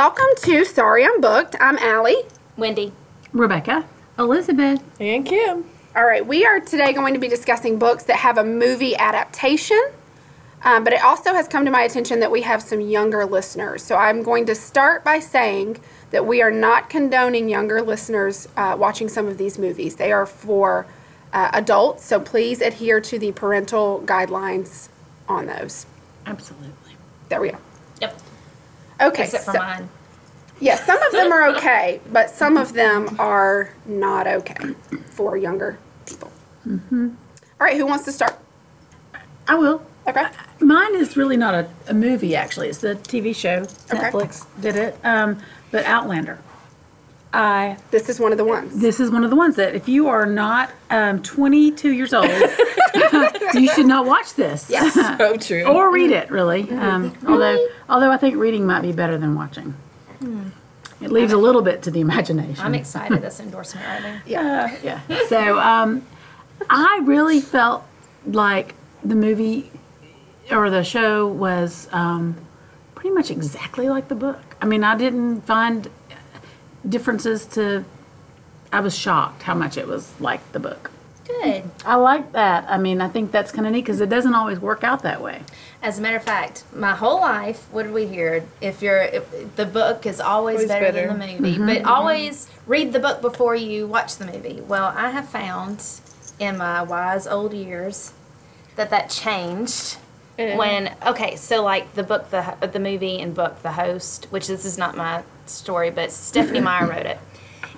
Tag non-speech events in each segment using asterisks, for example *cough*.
welcome to Sorry I'm Booked. I'm Allie. Wendy. Rebecca. Elizabeth. And Kim. All right, we are today going to be discussing books that have a movie adaptation, um, but it also has come to my attention that we have some younger listeners. So I'm going to start by saying that we are not condoning younger listeners uh, watching some of these movies. They are for uh, adults, so please adhere to the parental guidelines on those. Absolutely. There we go. Yep. Okay. Except for so- mine. Yes, some of them are *laughs* okay, but some of them are not okay for younger people. Mm-hmm. All right, who wants to start? I will. Okay. Mine is really not a, a movie, actually. It's a TV show. Okay. Netflix did it. Um, but Outlander. I. This is one of the ones. This is one of the ones that if you are not um, 22 years old, *laughs* you should not watch this. Yes. *laughs* So true. or read it, really. Um, although, although I think reading might be better than watching. It leaves a little bit to the imagination. I'm excited. That's endorsement right there. Yeah, yeah. So um, I really felt like the movie or the show was um, pretty much exactly like the book. I mean, I didn't find differences to. I was shocked how much it was like the book. Good. I like that. I mean, I think that's kind of neat because it doesn't always work out that way. As a matter of fact, my whole life, what did we hear? If you're, if, the book is always, Always better, better. than the movie, mm-hmm. but mm-hmm. always read the book before you watch the movie. Well, I have found in my wise old years that that changed uh-huh. when okay, so like the book, the the movie and book, The Host, which this is not my story, but Stephenie Meyer wrote it,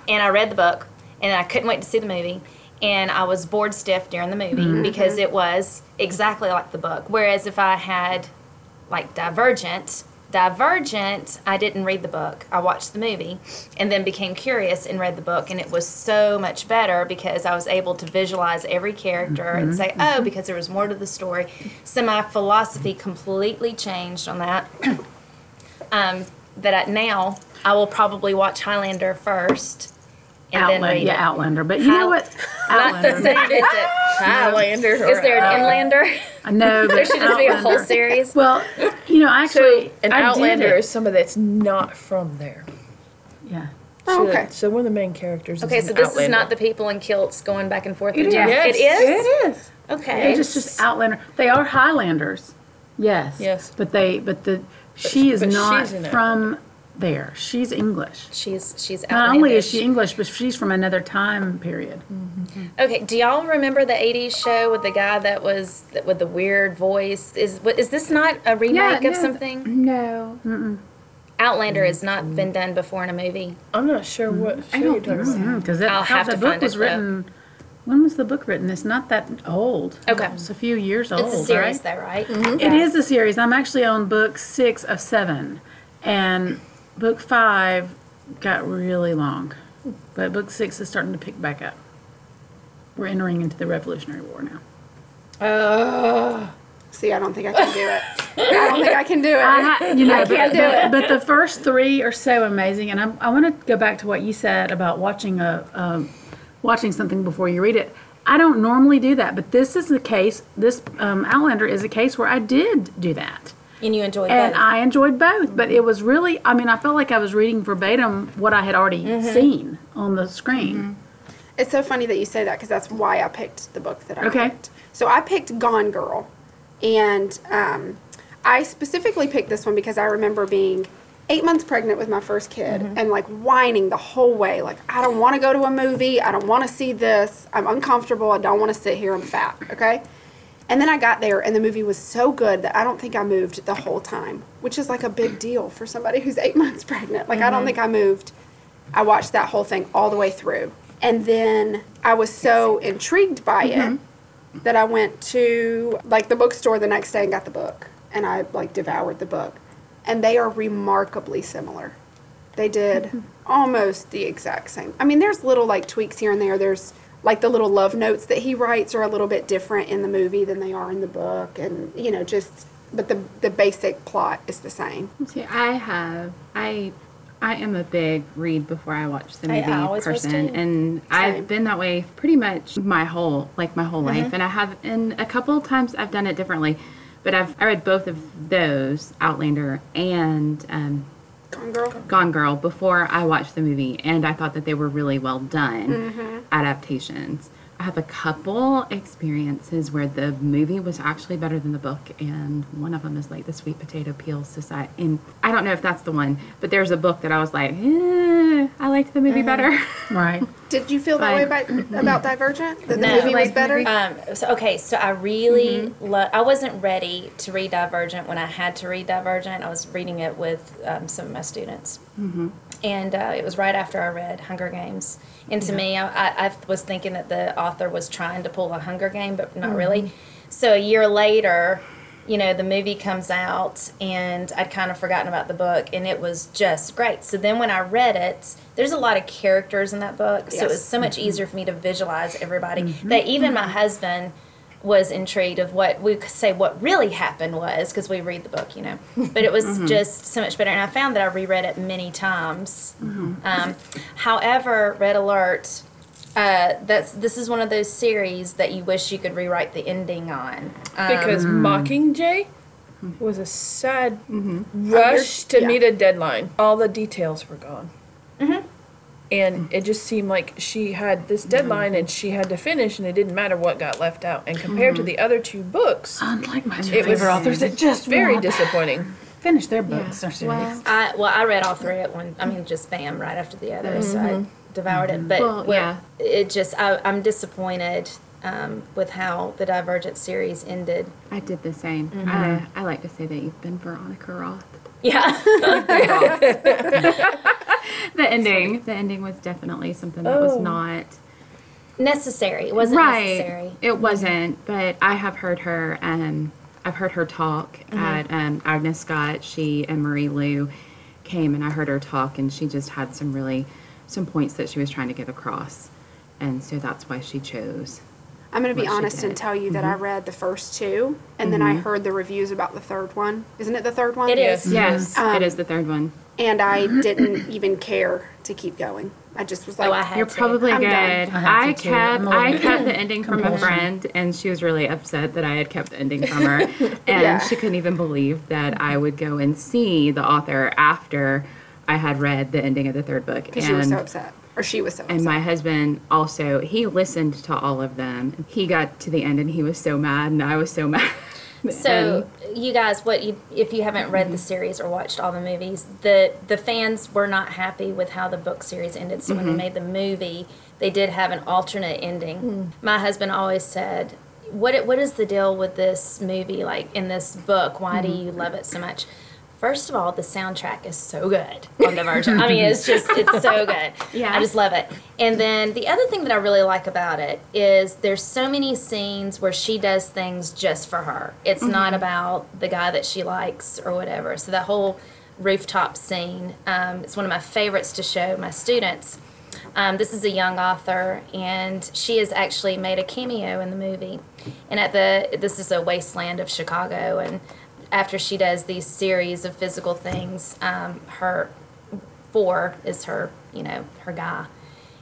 and I read the book, and I couldn't wait to see the movie. And I was bored stiff during the movie mm-hmm. because mm-hmm. it was exactly like the book. Whereas if I had like Divergent. Divergent, I didn't read the book. I watched the movie and then became curious and read the book. And it was so much better because I was able to visualize every character and mm-hmm. say, oh, because there was more to the story. So my philosophy completely changed on that. *clears throat* um, that I, now I will probably watch Highlander first and then Outlander, read yeah, it. Outlander. But you know High- what? *laughs* Not the Outlander. same, is it? *laughs* Highlander. Is there an Inlander? I know, *laughs* but there should just be a whole series. Well, you know, actually, So, an I did Outlander it. is somebody that's not from there. Yeah. Oh, So, okay. so one of the main characters Okay, is so an this is not the people in kilts going back and forth. It between- is. It is? It is. Okay. They're just just Outlander. They are Highlanders. Yes. Yes. But they but the she is but not she's an from there. She's English. She's she's Not only is outlandish. she English, but she's from another time period. Mm-hmm. Okay, do y'all remember the '80s show with the guy that was that, with the weird voice? Is what is this not a remake Yeah, of no. something? No. Outlander has not been done before in a movie. I'm not sure what show I you're don't talking about. Because I'll have the to book find was it, though. written. When was the book written? It's not that old. Okay. It's a few years old. It's a series, right? though, right? Mm-hmm. It is a series. I'm actually on book six of seven, and book five got really long, but book six is starting to pick back up. We're entering into the Revolutionary War now. Oh see, I don't think I can do it. I don't think I can do it. I, ha- you know, I can't but, do but, it. but the first three are so amazing, and I'm, I want to go back to what you said about watching a, a watching something before you read it. I don't normally do that, but this is the case. This um, Outlander is a case where I did do that. And you enjoyed that? and both. I enjoyed both. But it was really, I mean, I felt like I was reading verbatim what I had already Mm-hmm. seen on the screen. It's so funny that you say that because that's why I picked the book that I Okay. picked. So I picked Gone Girl, and um, I specifically picked this one because I remember being eight months pregnant with my first kid and like whining the whole way, like I don't want to go to a movie, I don't want to see this, I'm uncomfortable, I don't want to sit here, I'm fat, okay. And then I got there, and the movie was so good that I don't think I moved the whole time, which is like a big deal for somebody who's eight *laughs* months pregnant. Like, I don't mm-hmm. think I moved. I watched that whole thing all the way through. And then I was so intrigued by it mm-hmm. that I went to like the bookstore the next day and got the book. And I like devoured the book. And they are remarkably similar. They did mm-hmm. almost the exact same. I mean, there's little like tweaks here and there. There's like the little love notes that he writes are a little bit different in the movie than they are in the book. And, you know, just, but the, the basic plot is the same. See, I have I I am a big read before I watch the movie I always person, and Same. I've been that way pretty much my whole like my whole life, mm-hmm. and I have and a couple of times I've done it differently, but I've I read both of those Outlander and um, Gone Girl. Gone Girl before I watched the movie, and I thought that they were really well done adaptations. I have a couple experiences where the movie was actually better than the book, and one of them is like the Sweet Potato Peel Society. And I don't know if that's the one, but there's a book that I was like, eh, I liked the movie better. *laughs* Right. Did you feel that way about, about Divergent? That the No. movie was Like the better? Um, so okay, so I really lo- I wasn't ready to read Divergent when I had to read Divergent. I was reading it with um, some of my students, and uh, it was right after I read Hunger Games. And to me, I, I, I was thinking that the author was trying to pull a Hunger Game, but not really. So a year later, you know, the movie comes out, and I'd kind of forgotten about the book, and it was just great. So then when I read it, there's a lot of characters in that book, so it was so much mm-hmm. easier for me to visualize everybody mm-hmm. that even my mm-hmm. husband was intrigued of what we could say what really happened was because we read the book, you know. But it was just so much better, and I found that I reread it many times. Um, however, Red Alert. Uh, that's this is one of those series that you wish you could rewrite the ending on. Um, Because mm-hmm. Mockingjay mm-hmm. was a sad mm-hmm. rush to yeah. meet a deadline. All the details were gone. And it just seemed like she had this deadline and she had to finish, and it didn't matter what got left out. And compared to the other two books, Unlike my two It was favorite authors that just very want disappointing. finish their books or series. Well, I well, I read all three at one. I mean, just bam, right after the other. So I devoured it. But Well, yeah. it just I, I'm disappointed um, with how the Divergent series ended. I did the same. I, I like to say that you've been Veronica Roth. Yeah, *laughs* *laughs* The ending, the ending was definitely something that was Oh. not necessary. It wasn't right. necessary. It wasn't, but I have heard her. Um, I've heard her talk Mm-hmm. at um, Agnes Scott. She and Marie Lu came, and I heard her talk, and she just had some really some points that she was trying to get across, and so that's why she chose. I'm going to be honest and tell you that I mm-hmm. read the first two, and then I mm-hmm. heard the reviews about the third one. Isn't it the third one? It is. Yes, mm-hmm. Um, it is the third one. And I *laughs* didn't even care to keep going. I just was oh, like, Oh, I had You're to. probably I'm good. done. I had I, to too. kept I'm a little I bit- kept the *laughs* ending from a friend, and she was really upset that I had kept the ending from her, *laughs* and Yeah. she couldn't even believe that I would go and see the author after I had read the ending of the third book. because you were so upset. Or she was so upset. And my husband also, he listened to all of them. He got to the end and he was so mad, and I was so *laughs* mad. So, you guys, what you if you haven't read the series or watched all the movies, the the fans were not happy with how the book series ended. So when they mm-hmm. made the movie, they did have an alternate ending. Hmm. My husband always said, "What what is the deal with this movie? Like in this book, why do hmm. you love it so much?" First of all, the soundtrack is so good on Divergent. I mean, it's just it's so *laughs* good. Yeah. I just love it. And then the other thing that I really like about it is there's so many scenes where she does things just for her. It's not about the guy that she likes or whatever. So that whole rooftop scene, um, it's one of my favorites to show my students. Um, this is a young author, and she has actually made a cameo in the movie. And at the this is a wasteland of Chicago, and after she does these series of physical things, um, her four is her, you know, her guy,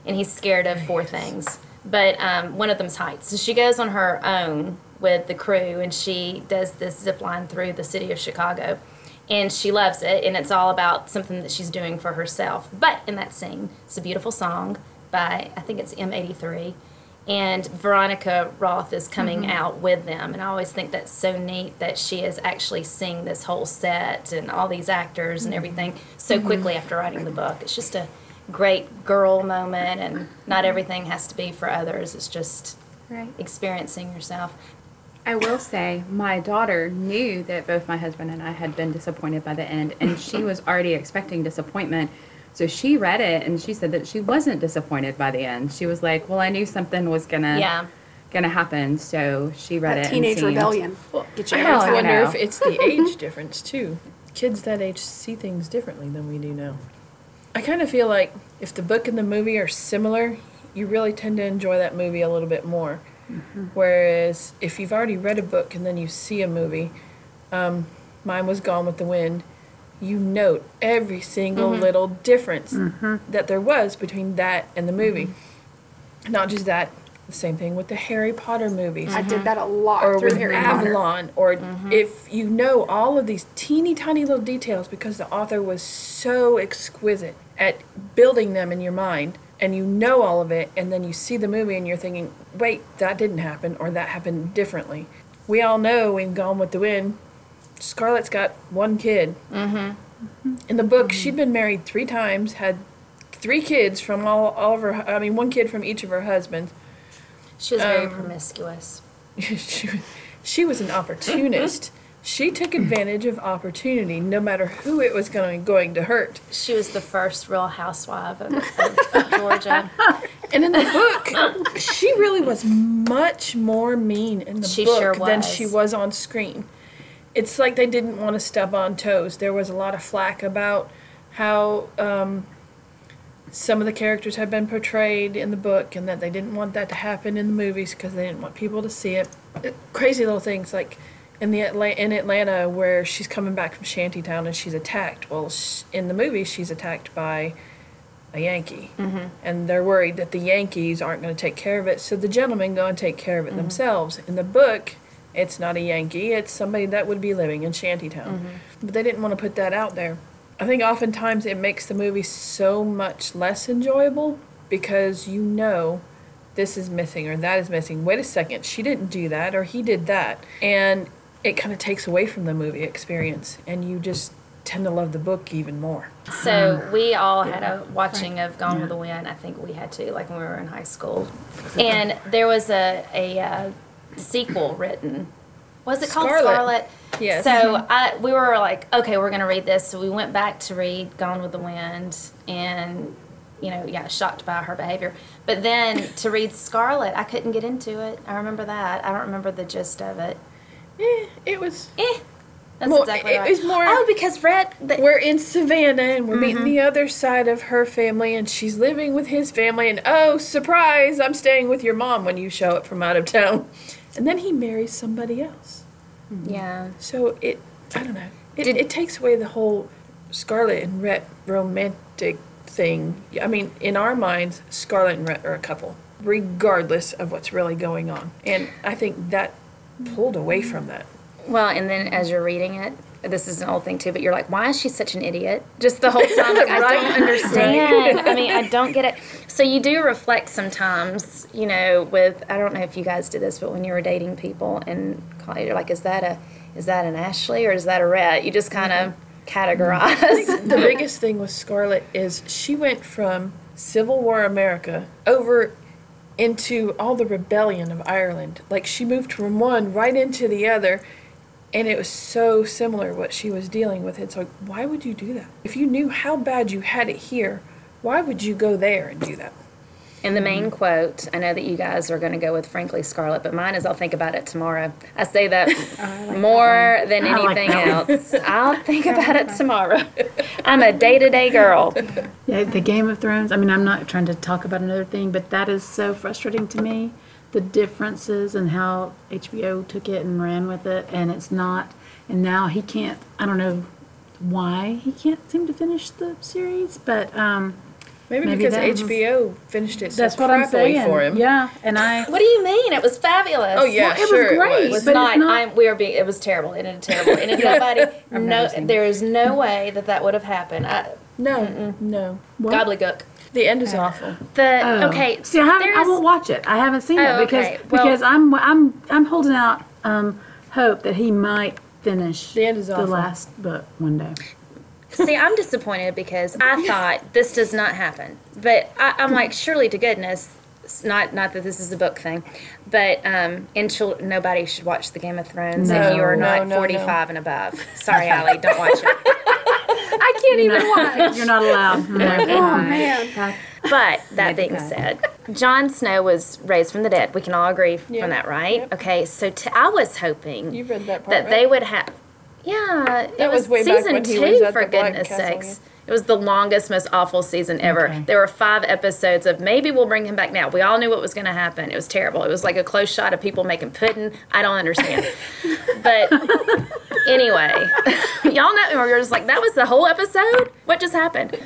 and he's scared of four things. But um, one of them's heights. So she goes on her own with the crew, and she does this zip line through the city of Chicago, and she loves it. And it's all about something that she's doing for herself. But in that scene, it's a beautiful song by I think it's M83. And Veronica Roth is coming mm-hmm. out with them, and I always think that's so neat that she is actually seeing this whole set and all these actors and mm-hmm. everything so mm-hmm. quickly after writing the book. It's just a great girl moment, and not everything has to be for others. It's just Right. experiencing yourself. I will say, my daughter knew that both my husband and I had been disappointed by the end, and she *laughs* was already expecting disappointment. So she read it, and she said that she wasn't disappointed by the end. She was like, "Well, I knew something was gonna Yeah. gonna happen." So she read that it. teenage and seemed- rebellion. Well, Get you I every have to wonder if it's the age *laughs* difference too. Kids that age see things differently than we do now. I kind of feel like if the book and the movie are similar, you really tend to enjoy that movie a little bit more. Whereas if you've already read a book and then you see a movie, um, mine was Gone with the Wind. You note every single mm-hmm. little difference mm-hmm. that there was between that and the movie. Mm-hmm. Not just that, The same thing with the Harry Potter movies. I did that a lot or through with Harry Potter. Avalon, or if you know all of these teeny tiny little details because the author was so exquisite at building them in your mind, and you know all of it, and then you see the movie and you're thinking, wait, that didn't happen, or that happened differently. We all know in Gone with the Wind, Scarlett's got one kid. Mm-hmm. In the book, she'd been married three times, had three kids from all, all of her, I mean, one kid from each of her husbands. She was very Um, promiscuous. *laughs* she, was- she was an opportunist. she took advantage of opportunity, no matter who it was going going to hurt. She was the first real housewife of, of Georgia. *laughs* And in the book, she really was much more mean in the She book sure than she was on screen. It's like they didn't want to step on toes. There was a lot of flack about how um, some of the characters had been portrayed in the book and that they didn't want that to happen in the movies because they didn't want people to see it. Uh, Crazy little things like in the Atla- in Atlanta where she's coming back from Shantytown and she's attacked. Well, sh- in the movie she's attacked by a Yankee, and they're worried that the Yankees aren't going to take care of it, so the gentlemen go and take care of it themselves. In the book, it's not a Yankee; it's somebody that would be living in Shantytown, but they didn't want to put that out there. I think oftentimes it makes the movie so much less enjoyable because you know this is missing or that is missing. Wait a second, she didn't do that or he did that. And it kind of takes away from the movie experience and you just tend to love the book even more. So we all had a watching of Gone with the Wind. I think we had to, like when we were in high school. And there was a a uh, sequel written. Was it called Scarlett. Scarlett? Yes. So I, we were like, okay, we're gonna read this. So we went back to read Gone with the Wind, and you know, yeah, shocked by her behavior. But then to read Scarlett, I couldn't get into it. I remember that. I don't remember the gist of it. Eh, it was Eh, that's Well, exactly it right. was more- oh, because Rhett. The, we're in Savannah and we're meeting the other side of her family and she's living with his family and oh surprise I'm staying with your mom when you show up from out of town. And then he marries somebody else. Hmm. yeah. So it I don't know. It, Did- it takes away the whole Scarlett and Rhett romantic thing. I mean, in our minds, Scarlett and Rhett are a couple, regardless of what's really going on. And I think that pulled away from that. Well, and then as you're reading it, this is an old thing too, but you're like, why is she such an idiot? Just the whole time, like, I *laughs* don't understand. I mean, I don't get it. So you do reflect sometimes, you know, with I don't know if you guys did this, but when you were dating people and you're like, is that a is that an Ashley or is that a Rhett? You just kind of mm-hmm. categorize. *laughs* the biggest thing with Scarlett is she went from Civil War America over into all the rebellion of Ireland. Like she moved from one right into the other, and it was so similar what she was dealing with. It's like, why would you do that? If you knew how bad you had it here, why would you go there and do that? And the main quote, I know that you guys are going to go with Frankly Scarlett, but mine is I'll think about it tomorrow. I say that *laughs* more than I like anything that else. I'll think about it tomorrow. I'm a day to day girl. Yeah, the Game of Thrones. I mean, I'm not trying to talk about another thing, but that is so frustrating to me. The differences and how HBO took it and ran with it, and it's not. And now he can't. I don't know why he can't seem to finish the series, but um, Maybe, Maybe because that was- HBO finished it so that's what I'm saying. for him. Yeah, and I. What do you mean? It was fabulous. Oh yeah, Well, it was great, it It was. was But not, not- I'm, we are being. It was terrible. It ended terrible. And if nobody, no, *laughs* never seen it. there is no way that that would have happened. I, No, no. What? gobbledygook. The end is awful. The Oh. okay. See, I haven't. I won't watch it. I haven't seen Oh, it because okay. Well- because I'm I'm I'm holding out um, hope that he might finish The end is the last book one day. See, I'm disappointed because I *laughs* thought this does not happen. But I, I'm like, surely to goodness, it's not not that this is a book thing, but um, in chil- nobody should watch the Game of Thrones No, if you are not no, 45 and above. Sorry, Allie, don't watch it. *laughs* I can't even watch. *laughs* You're not allowed. No. *laughs* Oh man. But that being said, Jon Snow was raised from the dead. We can all agree Yeah. from that, right? Yep. Okay, so t- I was hoping You've read that part, that right? they would have. Yeah, it That was, was way back season when he two, was at for the goodness Castle, sakes. It was the longest, most awful season ever. Okay. There were five episodes of maybe we'll bring him back now. We all knew what was going to happen. It was terrible. It was like a close shot of people making pudding. I don't understand. *laughs* but anyway, *laughs* y'all know, you're just like, that was the whole episode? What just happened?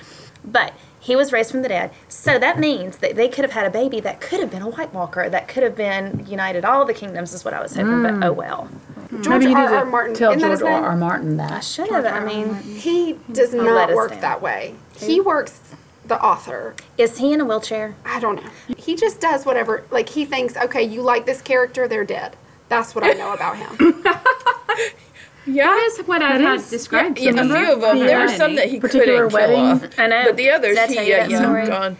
But He was raised from the dead. So that means that they could have had a baby that could have been a White Walker, that could have been united all the kingdoms, is what I was hoping, but mm. oh well. Hmm. George Maybe you R. need R. Martin. tell isn't that George his R. name? R. Martin that. I should have. I mean, He does let not us work down. that way. He works the author. is he in a wheelchair? I don't know. He just does whatever. Like he thinks, okay, you like this character, they're dead. That's what I know about him. *laughs* Yeah. That is what I had described. Yeah, a few of them. There were some that he Particular couldn't kill wedding? off. I know. But the others, Did I he, you yeah, that yeah, story? gone.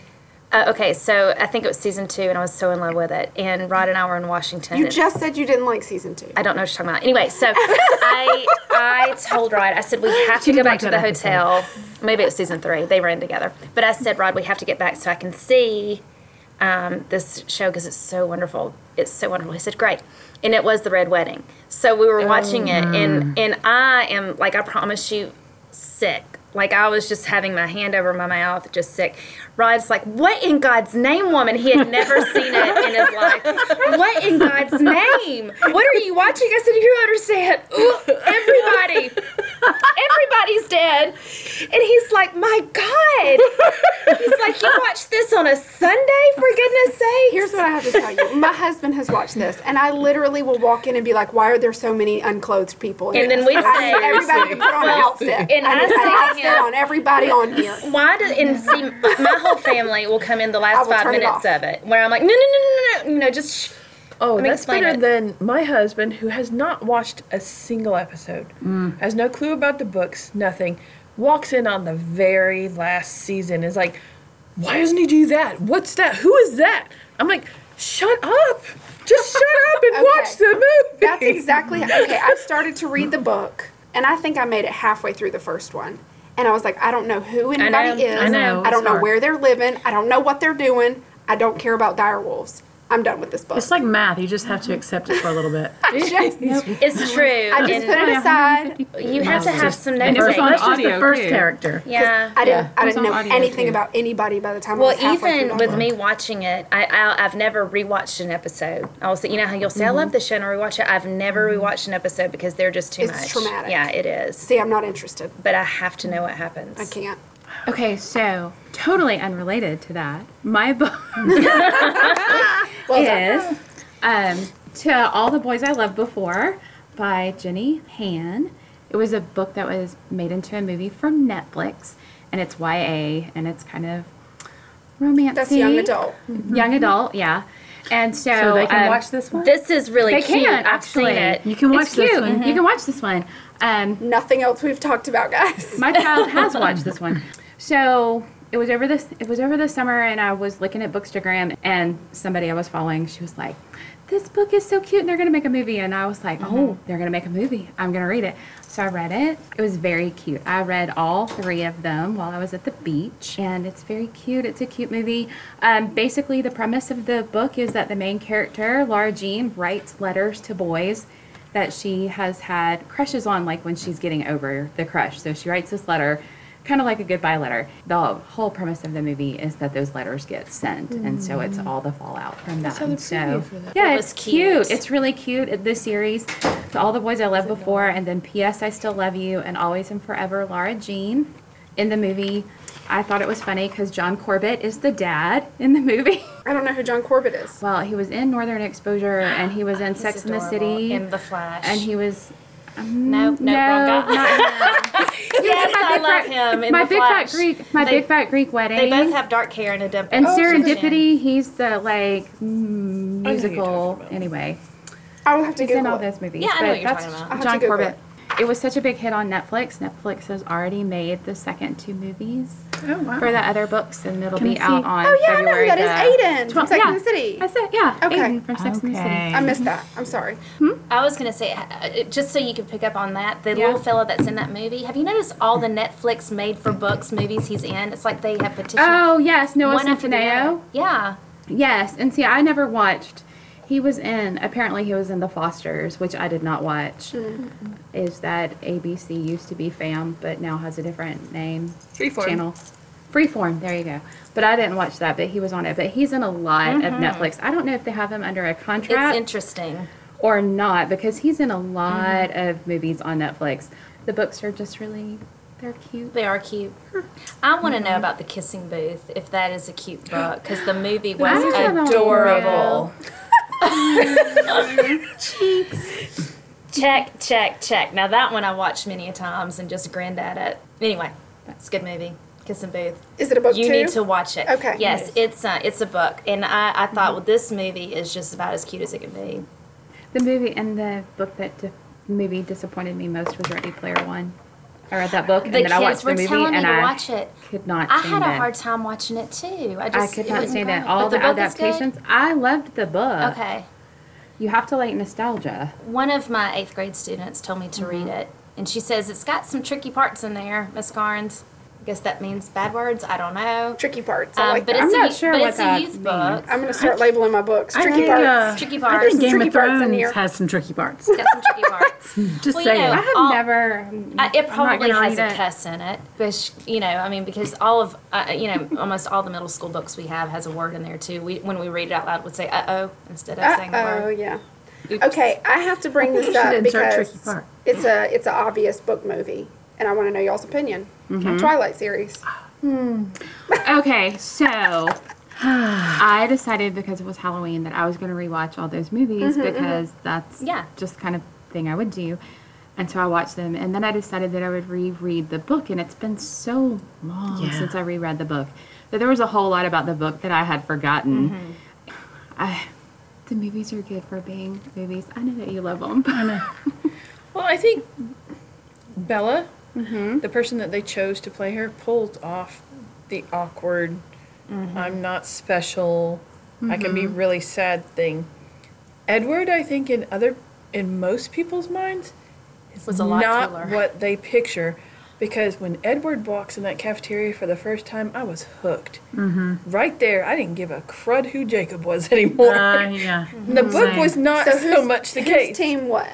Uh, okay, so I think it was season two, and I was so in love with it. And Rod and I were in Washington. You just said you didn't like season two. I don't know what you're talking about. Anyway, so I I told Rod, I said we *laughs* have to go back to the episode. hotel. Maybe it was season three. They ran together. But I said, Rod, we have to get back so I can see um, this show because it's so wonderful. It's so wonderful. He said, great. And it was the Red Wedding. So we were watching it, and and I am like I promise you, sick. Like I was just having my hand over my mouth, just sick. Rod's like, "What in God's name, woman?" He had never seen it in his life. What in God's name? What are you watching? I said, "You don't understand. Ooh, everybody, everybody's dead." And he's like, "My God!" He's like, "You watch this on a Sunday? For goodness sake!" Here's what I have to tell you. My husband has watched this, and I literally will walk in and be like, "Why are there so many unclothed people?" And then we say- everybody put on an outfit. and I need say an to outfit him- on everybody on here. Why does and see my whole family will come in the last five turn it minutes of it where I'm like, no, no, no, no, no, you know, just. Shh. Oh, that's better it. than my husband, who has not watched a single episode, mm. has no clue about the books, nothing. Walks in on the very last season, is like, "Why doesn't he do that? What's that? Who is that?" I'm like, "Shut up! Just shut up and *laughs* Okay. watch the movie." That's exactly okay. I started to read the *laughs* book, and I think I made it halfway through the first one, and I was like, I don't know who anybody know, is. I know, I don't know hard. where they're living. I don't know what they're doing. I don't care about dire wolves. I'm done with this book. It's like math. You just have to accept it for a little bit. *laughs* Just, *laughs* It's true. I just and put it aside. you have to have some And notes. it's on That's just audio the first too. character. Yeah. I didn't. Yeah, I didn't know anything too. about anybody by the time. I Well, was halfway even with book. me watching it, I, I I've never rewatched an episode. I'll say, you know how you'll say, I mm-hmm. love this show and I rewatch it. I've never mm-hmm. rewatched an episode because they're just too It's much. traumatic. Yeah, it is. See, I'm not interested. But I have to know what happens. I can't. Okay, so totally unrelated to that, my book *laughs* Well is um, To All the Boys I Loved Before by Jenny Han. It was a book that was made into a movie from Netflix, and it's YA, and it's kind of romantic. That's young adult. Young adult, yeah. And so, So they can um, watch this one? This is really They cute. can I've seen actually. it. You can watch it's this cute. one. You can watch this one. Um, Nothing else we've talked about, guys. my child has watched this one. *laughs* So it was over this it was over the summer and I was looking at Bookstagram and somebody I was following, she was like, This book is so cute and they're gonna make a movie and I was like, Oh, they're gonna make a movie. I'm gonna read it. So I read it. It was very cute. I read all three of them while I was at the beach and it's very cute. It's a cute movie. Um, basically the premise of the book is that the main character, Lara Jean, writes letters to boys that she has had crushes on, like when she's getting over the crush. So she writes this letter, kind of like a goodbye letter. The whole premise of the movie is that those letters get sent, and so it's mm. all the fallout from that. And so, preview for that. yeah, It was it's cute. cute. It's really cute. it- This series, to all the boys I loved before, and then P.S. I still love you, and always and forever, Lara Jean. In the movie, I thought it was funny because John Corbett is the dad in the movie. *laughs* I don't know who John Corbett is. Well, he was in Northern Exposure, and he was *gasps* in He's Sex in the. City, In The Flash. and he was no, no, no, wrong guy. *laughs* yes, I love fat- him. In my the big Flash. fat Greek, my They- big fat Greek wedding. They both have dark hair and a dimple. and Oh, Serendipity. He's the like mm, musical. Anyway, I will have to he's in Google all it. those movies. Yeah, I know but what you're talking about. John Corbett. It was such a big hit on Netflix. Netflix has already made the second two movies Oh, wow. for the other books, and it'll Can be out on Oh yeah, February I know who that the. Aiden from Sex yeah. and the City. I said, yeah, Okay. Aiden from Sex and the City. I missed that. I'm sorry. Hmm? I was gonna say, uh, just so you could pick up on that, the Yeah. little fella that's in that movie. Have you noticed all the Netflix made for books movies he's in? It's like they have petitioned Oh yes, Noah one after the other. Centineo. Yeah, Yes, and see, I never watched. He was in. Apparently, he was in The Fosters, which I did not watch. Mm-hmm. Is that ABC used to be Fam, but now has a different name Freeform. channel? Freeform. There you go. But I didn't watch that. But he was on it. But he's in a lot of mm-hmm. Netflix. I don't know if they have him under a contract. it's interesting. or not because he's in a lot mm-hmm. of movies on Netflix. The books are just really They're cute. They are cute. I want to know about the Kissing Booth, if that is a cute book, because the movie was I don't know. adorable. check, check, check. Now that one I watched many a times and just grinned at it. Anyway, it's a good movie. Kissing Booth. Is it a book You too? need to watch it. Okay. Yes, it's uh, it's a book, and I, I thought well, this movie is just about as cute as it can be. The movie and the book that di- movie disappointed me most was Ready Player One. I read that book The and then I watched the movie telling me and to I watch it. could not I had a hard time watching it too. I I just could it not stand it. All But the, book adaptations. I loved the book. Okay. You have to like nostalgia. One of my eighth grade students told me to Mm-hmm. read it, and she says it's got some tricky parts in there, Miss Carnes. I guess that means bad words. I don't know. Tricky parts. I Um, like but that. it's I'm a, not sure but what it's that a youth means. book. I'm going to start labeling my books. I Tricky think, parts. uh, Tricky I parts. think Game Tricky of parts in Thrones here. has some tricky parts. Got some tricky parts. *laughs* Just Well, you saying. know, I have all- never. I, it probably gonna has read a it. cuss in it, but you know, I mean, because all of uh, you know, almost all the middle school books we have has a word in there too. We when we read it out loud, would say "uh oh" instead of saying the Oh word. yeah. Oops. Okay, I have to bring this should up insert tricky because part. it's a it's an obvious book movie, and I want to know y'all's opinion. Mm-hmm. Twilight series. Hmm. Okay, so I decided because it was Halloween that I was going to rewatch all those movies mm-hmm, mm-hmm. because that's Yeah. just kind of thing I would do. And so I watched them, and then I decided that I would reread the book. And it's been so long Yeah. since I reread the book that there was a whole lot about the book that I had forgotten. Mm-hmm. I, the movies are good for being movies. I know that you love them. I know. *laughs* Well, I think Bella, Mm-hmm. the person that they chose to play her, pulled off the awkward, Mm-hmm. I'm not special, I can be really sad thing. Edward, I think, in other, in most people's minds, is Was a lot not cooler. *laughs* what they picture. Because when Edward walks in that cafeteria for the first time, I was hooked. Mm-hmm. Right there, I didn't give a crud who Jacob was *laughs* anymore. Uh, yeah. the book Same. was not so, who's- much the whose case. team what?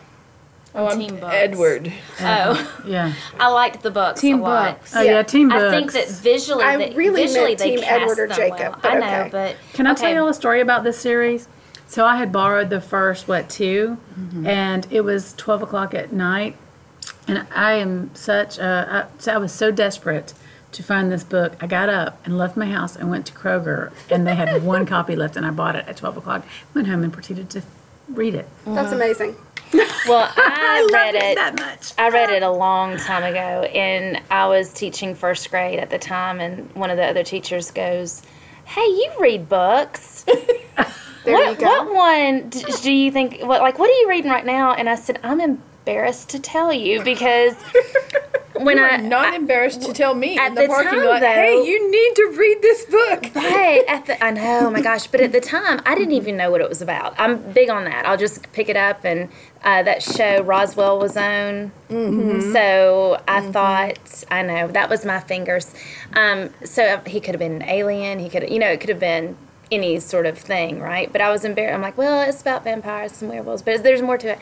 Oh, I'm Team books. Edward. Oh, Yeah. I liked the books Team a lot. books. Oh yeah, Yeah. team books. I think that visually, I they, really visually meant they Team cast Edward or them Jacob, well. but I know, okay. but Can I okay. tell you a story about this series? So I had borrowed the first what 2 mm-hmm. and it was twelve o'clock at night, and I am such a I, so I was so desperate to find this book. I got up and left my house and went to Kroger, and they had one *laughs* copy left, and I bought it at twelve o'clock. Went home and proceeded to read it. That's mm-hmm. amazing. Well, *laughs* I, read loved it. that much. I read it a long time ago, and I was teaching first grade at the time, and one of the other teachers goes, "Hey, you read books? *laughs* There what, you go. what one do you think? What like what are you reading right now?" And I said, "I'm embarrassed to tell you because *laughs* when You I not embarrassed to tell me at in the, the parking time, lot, though- hey, you need to read this book. *laughs* Right at the, I know, oh my gosh! But at the time, I didn't even know what it was about. I'm big on that. I'll just pick it up, and uh, that show Roswell was on. So I thought, I know that was my fingers. Um, so he could have been an alien. He could, you know, it could have been any sort of thing, right? But I was embarrassed. I'm like, well, it's about vampires and werewolves, but there's more to it.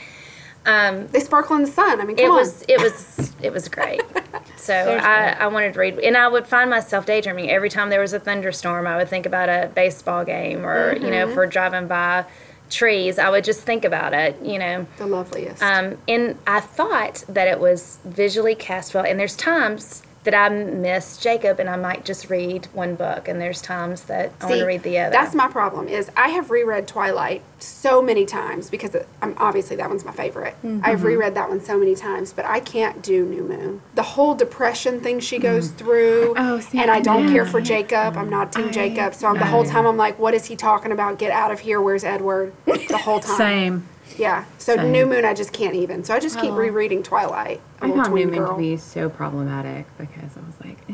Um, They sparkle in the sun. I mean, come it on. was it was it was great. *laughs* So I, I wanted to read, and I would find myself daydreaming every time there was a thunderstorm. I would think about a baseball game, or you know, if we're driving by trees, I would just think about it. You know, the loveliest. um, and I thought that it was visually cast well. And there's times that I miss Jacob, and I might just read one book, and there's times that I want to read the other. That's my problem. Is I have reread Twilight so many times because it, I'm obviously that one's my favorite. Mm-hmm. I've reread that one so many times, but I can't do New Moon. The whole depression thing she goes Mm. through, Oh, see, and I don't yeah. care for Jacob. I'm not Team Jacob, so I'm, the whole time I'm like, "What is he talking about? Get out of here! Where's Edward?" The whole time. Same. Yeah. So Same. New Moon, I just can't even. So I just keep rereading Twilight. A I little found New tween Moon girl. to be so problematic because I was like, eh,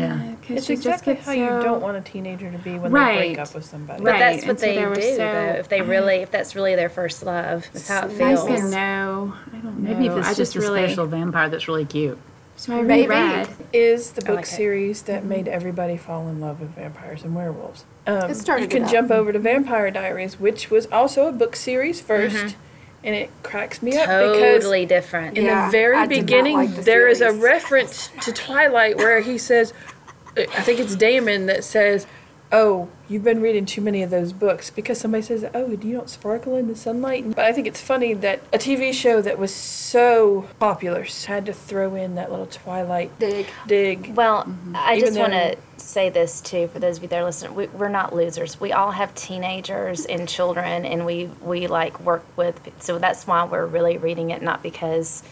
Yeah. It's she exactly just gets how you so- don't want a teenager to be when Right. they break up with somebody. but Right, that's what and so they there do, was so- though. If they really, if that's really their first love, that's how it Nice feels. I don't know. I don't know. Maybe if it's I just, a really, special vampire that's really cute. So I Maybe. reread. is the book like it. series that made everybody fall in love with vampires and werewolves. Um, It started you can it up. jump over to Vampire Diaries, which was also a book series 1st and it cracks me up because Totally different. in Yeah, the very I did not beginning like the there is a series. reference to Twilight where he says, I think it's Damon that says, oh, you've been reading too many of those books because somebody says, oh, you don't sparkle in the sunlight. But I think it's funny that a TV show that was so popular had to throw in that little Twilight Dig. dig. Well, mm-hmm. I Even just want to say this too for those of you that are listening. We, we're not losers. We all have teenagers and children, and we we like work with. So that's why we're really reading it, not because.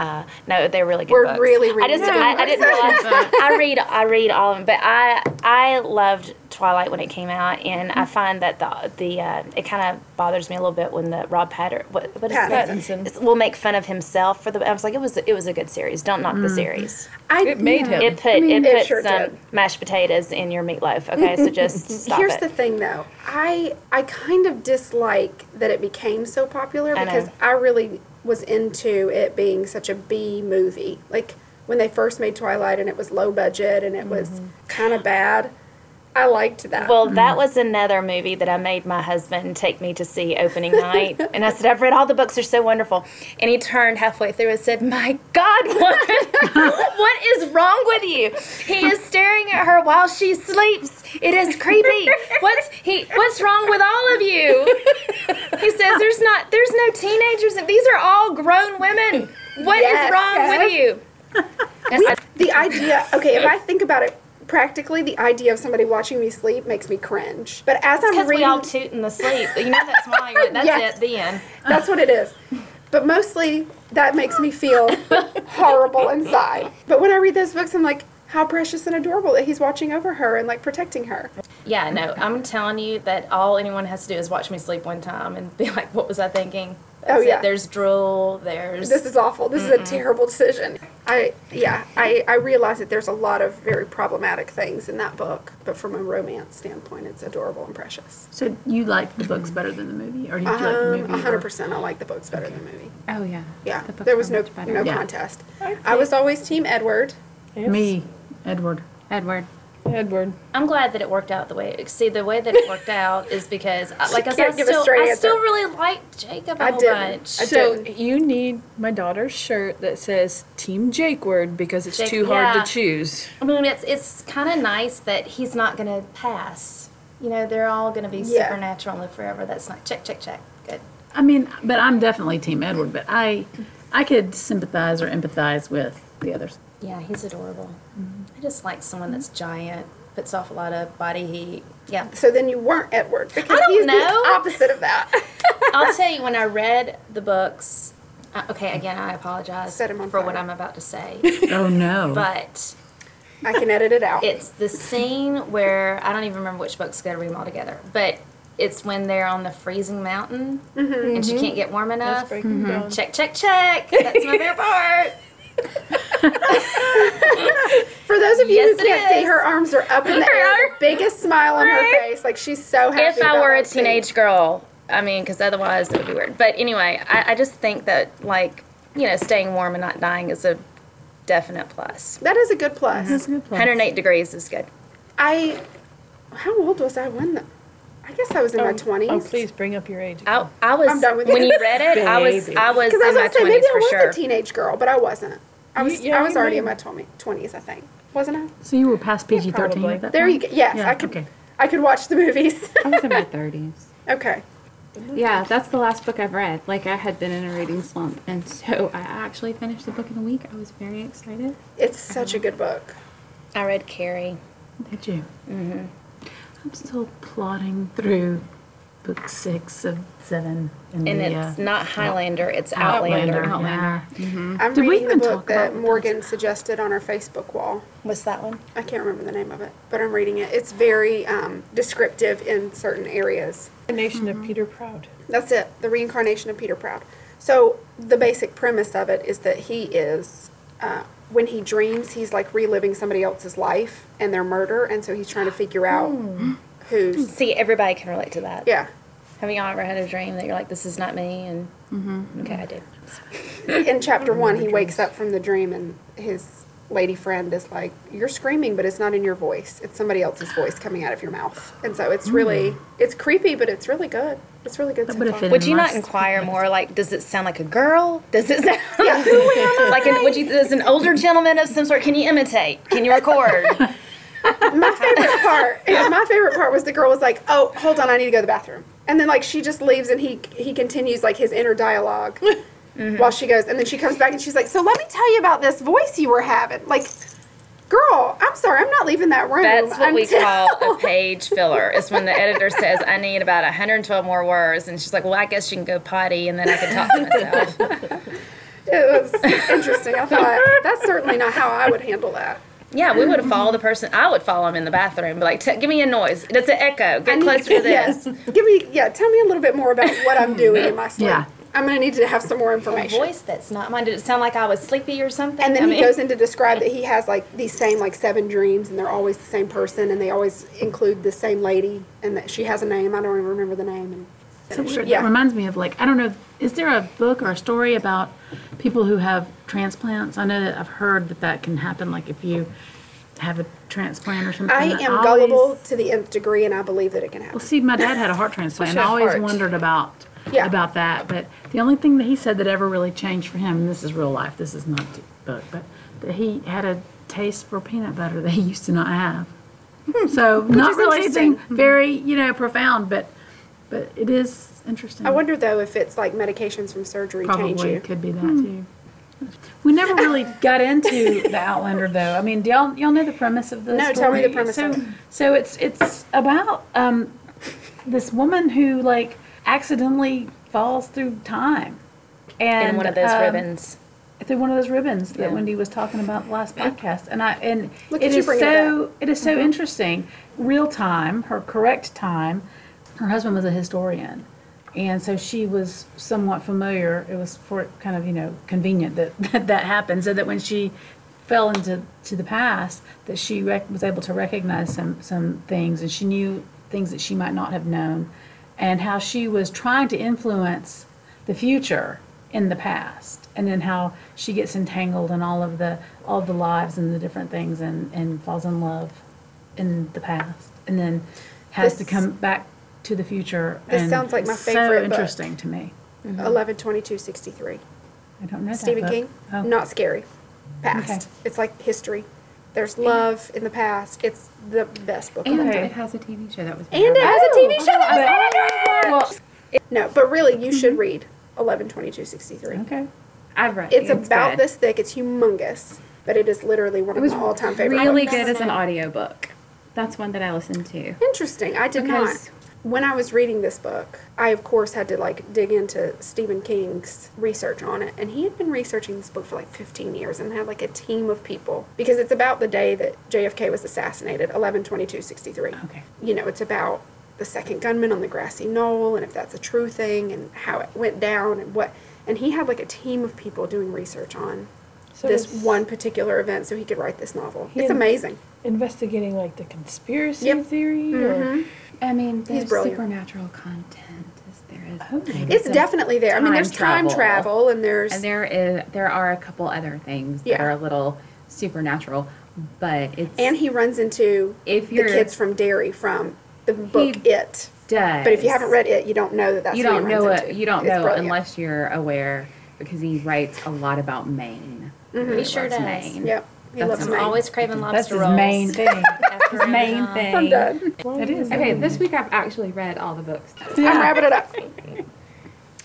Uh, no, they're really good We're books. really I just them. I, I didn't realize. *laughs* I read I read all of them, but I I loved Twilight when it came out, and I mm-hmm. find that the the uh, it kind of bothers me a little bit when the Rob Patter what what is his name? Pattinson. It's- will make fun of himself for the. I was like, it was it was a good series. Don't knock the mm-hmm. series. I, It made him. It put mean, it it put sure some did. mashed potatoes in your meatloaf. Okay, so mm-hmm. just stop Here's it. the thing, though. I I kind of dislike that it became so popular I know. because I really was into it being such a B movie. Like when they first made Twilight and it was low budget and it was mm-hmm. kind of bad. I liked that. well, that mm-hmm. was another movie that I made my husband take me to see opening night, *laughs* and I said, "I've read all the books; they're so wonderful." And he turned halfway through and said, "My God, *laughs* what, what is wrong with you?" He is staring at her while she sleeps. It is creepy. What's he? What's wrong with all of you? He says, "There's not. There's no teenagers. These are all grown women. What is Yes. wrong with you?" *laughs* And I- the idea, okay, if I think about it practically, the idea of somebody watching me sleep makes me cringe. But as I'm Because we all toot in the sleep. You know that's why *laughs* that's Yes. it, the end. that's what it is. But mostly, that makes me feel *laughs* horrible inside. But when I read those books, I'm like, how precious and adorable that he's watching over her and like protecting her. Yeah, no, I'm telling you that all anyone has to do is watch me sleep one time and be like, what was I thinking? That's Oh, it. yeah. There's drool, there's. This is awful. This is a terrible decision. I yeah, I, I realize that there's a lot of very problematic things in that book, but from a romance standpoint, it's adorable and precious. So you like the books better than the movie, or did you like the Um, movie? a One hundred percent. I like the books better than the movie. Oh yeah. Yeah, The books there was no no Yeah. contest. I I was always Team Edward. Me, Edward. Edward. Edward. I'm glad that it worked out the way. See, the way that it worked out is because, uh, like I said, I can't give a still, I still really like Jacob a I whole didn't. bunch. I So didn't. you need my daughter's shirt that says Team Jake Word because it's Jake- too hard yeah. to choose. I mean, it's it's kind of nice that he's not going to pass. You know, they're all going to be Yeah. supernatural and live forever. That's not check, check, check. Good. I mean, but I'm definitely Team Edward. But I, I could sympathize or empathize with the others. Yeah, he's adorable. I just like someone that's giant, puts off a lot of body heat. Yeah. So then you weren't Edward because I don't he's know. the opposite of that. *laughs* I'll tell you when I read the books. Uh, okay, again, I apologize Set him on for what. I'm about to say, *laughs* Oh no! but I can edit it out. it's the scene where I don't even remember which books. go to read them all together, but it's when they're on the freezing mountain Mm-hmm. and she can't get warm That's enough. breaking down. Check, check, check. That's my favorite part. *laughs* *laughs* For those of you Yes, who it can't see, her arms are up in the air, the biggest smile on her face, like she's so happy. if I were a that scene. teenage girl, I mean, because otherwise it would be weird. But anyway, I, I just think that like you know, staying warm and not dying is a definite plus. that is a good plus. That's a good plan. 108 degrees is good. I, how old was I when? The, I guess I was in my oh, oh, twenties. Oh, please bring up your age. I, I was I'm done with when you read it. I was I was Because I in was my gonna say maybe twenties I was sure. a teenage girl, but I wasn't. I was. yeah, I was you already in may- my twenty twenties, I think. Wasn't I? So you were past PG thirteen probably. at that There you go. Yes, Yeah, I could. okay. I could watch the movies. I was in my *laughs* thirties. okay. Yeah, that's the last book I've read. Like I had been in a reading slump, and so I actually finished the book in a week. I was very excited. It's such a good book. I read Carrie. Did you? Mm-hmm. I'm still plodding through book six of seven in And the it's uh, not Highlander, it's Outlander. Outlander. Yeah. I'm Did we reading the even book talk that about the Morgan suggested on our Facebook wall. What's that one? I can't remember the name of it, but I'm reading it. It's very um, descriptive in certain areas. The Nation of Peter Proud. That's it, the reincarnation of Peter Proud. So the basic premise of it is that he is, uh, when he dreams, he's like reliving somebody else's life and their murder, and so he's trying to figure out who's. See, everybody can relate to that. Yeah. Have you all ever had a dream that you're like, this is not me? And okay, I do. In chapter one, he wakes up from the dream, and his lady friend is like, "You're screaming, but it's not in your voice. It's somebody else's voice coming out of your mouth." And so it's really, it's creepy, but it's really good. It's really good. So would far. Would you not inquire more? Like, does it sound like a girl? Does it sound *laughs* *laughs* like an, would you? Does an older gentleman of some sort? Can you imitate? Can you record? *laughs* my favorite part, yeah, my favorite part was the girl was like, "Oh, hold on, I need to go to the bathroom," and then like she just leaves and he he continues like his inner dialog *laughs* mm-hmm. while she goes, and then she comes back and she's like, "So let me tell you about this voice you were having." Like, girl, I'm sorry, I'm not leaving that room. That's what we call a *laughs* page filler. Is when the editor says, "I need about 112 more words," and she's like, "Well, I guess you can go potty, and then I can talk to myself." *laughs* It was interesting. I thought that's certainly not how I would handle that. Yeah, we would have followed the person. I would follow him in the bathroom, be like, "Give me a noise. It's an echo. Get need closer to this." Yes. Give me, yeah, tell me a little bit more about what I'm doing in my sleep. Yeah. I'm going to need to have some more A information. voice that's not mine. Did it sound like I was sleepy or something? And then I he mean- goes in to describe that he has like these same like seven dreams, and they're always the same person, and they always include the same lady, and that she has a name. I don't even remember the name. And So weird. Yeah. That reminds me of like I don't know. Is there a book or a story about people who have transplants? I know that I've heard that that can happen. Like if you have a transplant or something. I am always- gullible to the nth degree, and I believe that it can happen. Well, see, my dad had a heart transplant, and I always heart. wondered about Yeah. about that. But the only thing that he said that ever really changed for him, and this is real life, this is not the book, but that he had a taste for peanut butter that he used to not have. So not Hmm. is really interesting. very you know profound, but but it is interesting. I wonder though if it's like medications from surgery change Probably you. could be that too. We never really got into the Outlander though. I mean, do y'all y'all know the premise of the No, story? tell me the premise So, of it. so it's it's about um, this woman who like accidentally falls through time, and in one of those um, ribbons. through one of those ribbons that Yeah. Wendy was talking about the last podcast, and I and Look it at you is bringing it so it is so interesting. Real time, her correct time. Her husband was a historian, and so she was somewhat familiar. It was for kind of you know convenient that *laughs* that, that happened, so that when she fell into to the past, that she rec- was able to recognize some some things, and she knew things that she might not have known, and how she was trying to influence the future in the past and then how she gets entangled in all of the all of the lives and the different things and and falls in love in the past and then has to come back to the future This and sounds like my it's favorite so book. interesting to me mm-hmm. Eleven twenty two sixty three. i don't know Stephen that book. King. oh. Not scary. Past. Okay. It's like history. There's love in the past. It's the best book. of all And it has a TV show that was And it has a TV show. but- That's oh my gosh. No, but really, you should mm-hmm. read eleven twenty two sixty three. okay I've read. It's, about good. this thick. It's humongous, but it is literally one It of was my all time favorite. really books. good as an audiobook. That's one that I listened to. Interesting. I did Because- not. When I was reading this book, I of course had to like dig into Stephen King's research on it, and he had been researching this book for like 15 years and had like a team of people because it's about the day that JFK was assassinated, 11/22/63. okay You know, it's about the second gunman on the grassy knoll and if that's a true thing and how it went down and what and he had like a team of people doing research on So this one particular event so he could write this novel. It's amazing. investigating like the conspiracy Yep. theory. Or, mm-hmm. I mean, there's brilliant. supernatural content. Is there is? Oh. It's definitely there. I mean, time there's time travel. travel and there's And there is there are a couple other things that are a little supernatural, but it's and he runs into if the you're kids from Derry from the book He It. does, But if you haven't read it, you don't know that that's you who he don't know runs it. You don't It's know brilliant. unless you're aware because he writes a lot about Maine. Mm-hmm. He sure loves does. Maine. Yep, he That's loves I'm Maine. always craving lobster that's his rolls. main *laughs* thing after his main thing I'm done. it is Okay, this week I've actually read all the books. I'm wrapping it up. *laughs*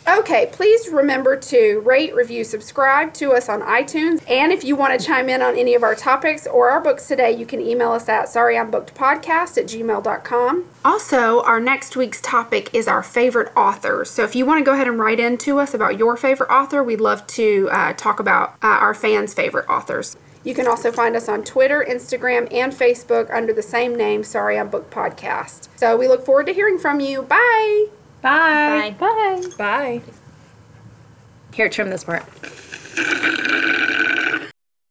Okay, please remember to rate, review, subscribe to us on iTunes. And if you want to chime in on any of our topics or our books today, you can email us at sorryimbookedpodcast at gmail.com. Also, our next week's topic is our favorite authors. So if you want to go ahead and write in to us about your favorite author, we'd love to uh, talk about uh, our fans' favorite authors. You can also find us on Twitter, Instagram, and Facebook under the same name, Sorry I'm Booked Podcast. So we look forward to hearing from you. Bye. Bye! bye Bye. bye. Here, trim this part.